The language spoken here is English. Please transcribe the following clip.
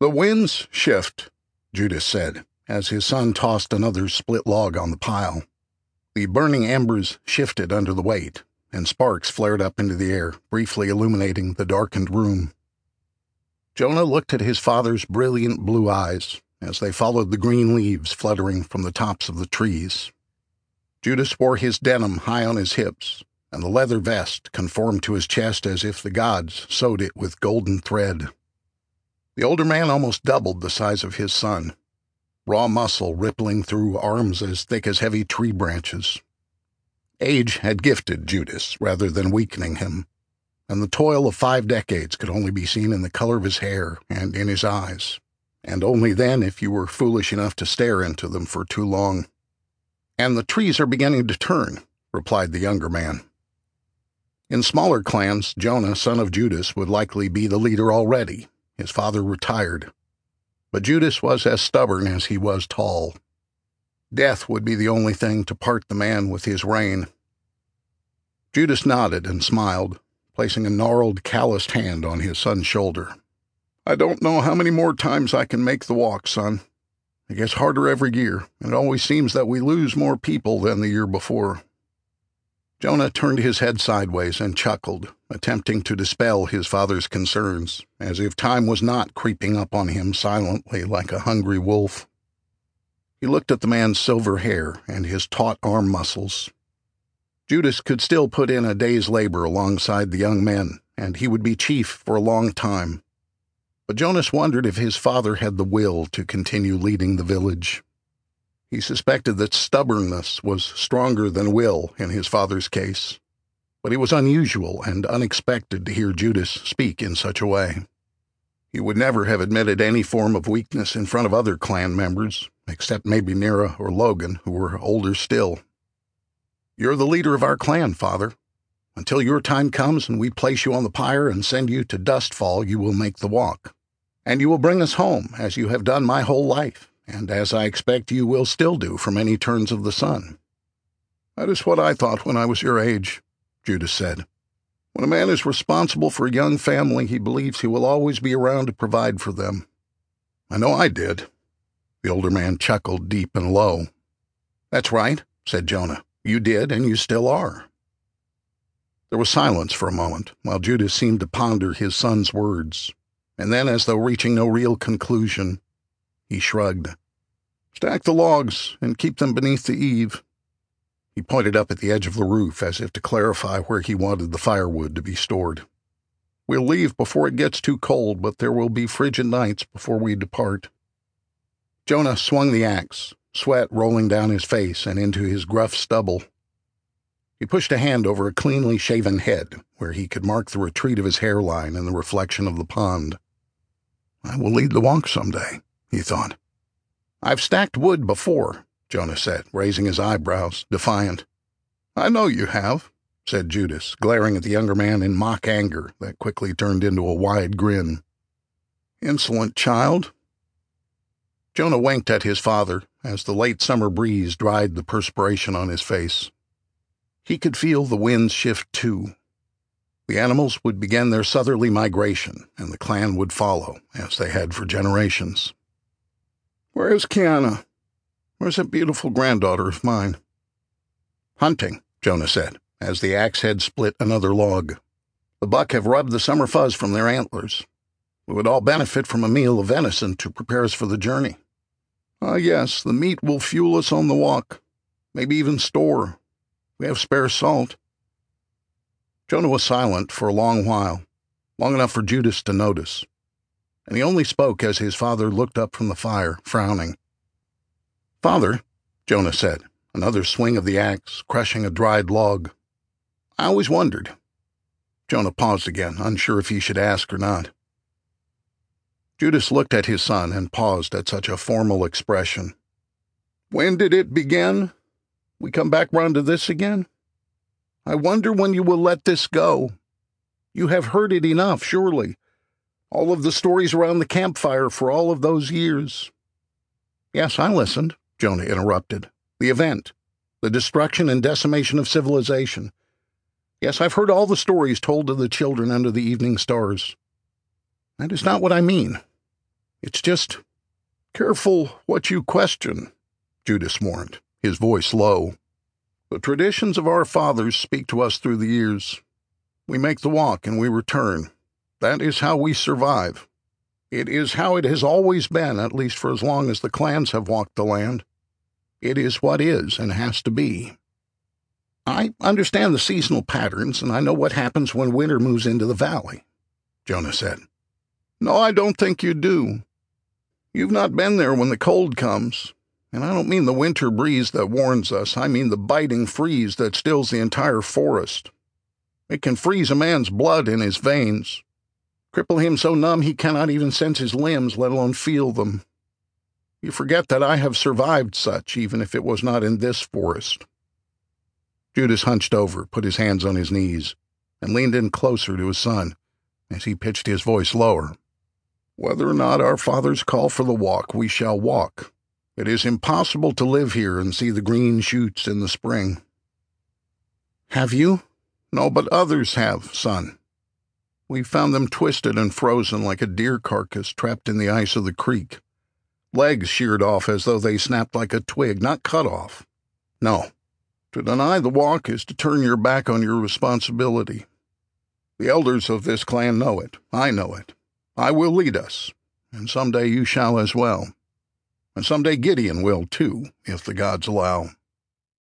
The winds shift, Judas said, as his son tossed another split log on the pile. The burning embers shifted under the weight, and sparks flared up into the air, briefly illuminating the darkened room. Jonah looked at his father's brilliant blue eyes as they followed the green leaves fluttering from the tops of the trees. Judas wore his denim high on his hips, and the leather vest conformed to his chest as if the gods sewed it with golden thread. The older man almost doubled the size of his son, raw muscle rippling through arms as thick as heavy tree branches. Age had gifted Judas rather than weakening him, and the toil of five decades could only be seen in the color of his hair and in his eyes, and only then if you were foolish enough to stare into them for too long. And the trees are beginning to turn, replied the younger man. In smaller clans, Jonah, son of Judas, would likely be the leader already. His father retired. But Judas was as stubborn as he was tall. Death would be the only thing to part the man with his reign. Judas nodded and smiled, placing a gnarled, calloused hand on his son's shoulder. I don't know how many more times I can make the walk, son. It gets harder every year, and it always seems that we lose more people than the year before. Jonah turned his head sideways and chuckled, attempting to dispel his father's concerns, as if time was not creeping up on him silently like a hungry wolf. He looked at the man's silver hair and his taut arm muscles. Judas could still put in a day's labor alongside the young men, and he would be chief for a long time. But Jonah wondered if his father had the will to continue leading the village. He suspected that stubbornness was stronger than will in his father's case, but it was unusual and unexpected to hear Judas speak in such a way. He would never have admitted any form of weakness in front of other clan members, except maybe Nira or Logan, who were older still. You're the leader of our clan, father. Until your time comes and we place you on the pyre and send you to Dustfall, you will make the walk and you will bring us home, as you have done my whole life, and as I expect you will still do from any turns of the sun. That is what I thought when I was your age, Judas said. When a man is responsible for a young family, he believes he will always be around to provide for them. I know I did. The older man chuckled deep and low. That's right, said Jonah. You did, and you still are. There was silence for a moment, while Judas seemed to ponder his son's words and then, as though reaching no real conclusion, he shrugged. Stack the logs and keep them beneath the eave. He pointed up at the edge of the roof as if to clarify where he wanted the firewood to be stored. We'll leave before it gets too cold, but there will be frigid nights before we depart. Jonah swung the axe, sweat rolling down his face and into his gruff stubble. He pushed a hand over a cleanly shaven head, where he could mark the retreat of his hairline in the reflection of the pond. I will lead the walk some day, he thought. I've stacked wood before, Jonah said, raising his eyebrows, defiant. I know you have, said Judas, glaring at the younger man in mock anger that quickly turned into a wide grin. Insolent child. Jonah winked at his father as the late summer breeze dried the perspiration on his face. He could feel the winds shift too, the animals would begin their southerly migration, and the clan would follow, as they had for generations. Where is Kiana? Where's that beautiful granddaughter of mine? Hunting, Jonah said, as the axe head split another log. The buck have rubbed the summer fuzz from their antlers. We would all benefit from a meal of venison to prepare us for the journey. Ah, yes, the meat will fuel us on the walk, maybe even store. We have spare salt. Jonah was silent for a long while, long enough for Judas to notice, and he only spoke as his father looked up from the fire, frowning. Father, Jonah said, another swing of the axe, crushing a dried log. I always wondered. Jonah paused again, unsure if he should ask or not. Judas looked at his son and paused at such a formal expression. When did it begin? We come back round to this again? I wonder when you will let this go. You have heard it enough, surely. All of the stories around the campfire for all of those years. Yes, I listened, Jonah interrupted. The event, the destruction and decimation of civilization. Yes, I've heard all the stories told to the children under the evening stars. That is not what I mean. It's just careful what you question, Judas warned, his voice low. The traditions of our fathers speak to us through the years. We make the walk and we return. That is how we survive. It is how it has always been, at least for as long as the clans have walked the land. It is what is and has to be. I understand the seasonal patterns, and I know what happens when winter moves into the valley, Jonah said. No, I don't think you do. You've not been there when the cold comes, and I don't mean the winter breeze that warns us, I mean the biting freeze that stills the entire forest. It can freeze a man's blood in his veins, cripple him so numb he cannot even sense his limbs, let alone feel them. You forget that I have survived such, even if it was not in this forest. Judas hunched over, put his hands on his knees, and leaned in closer to his son as he pitched his voice lower. Whether or not our fathers call for the walk, we shall walk. It is impossible to live here and see the green shoots in the spring. Have you? No, but others have, son. We found them twisted and frozen like a deer carcass trapped in the ice of the creek. Legs sheared off as though they snapped like a twig, not cut off. No, to deny the walk is to turn your back on your responsibility. The elders of this clan know it. I know it. I will lead us, and some day you shall as well. And some day Gideon will too, if the gods allow.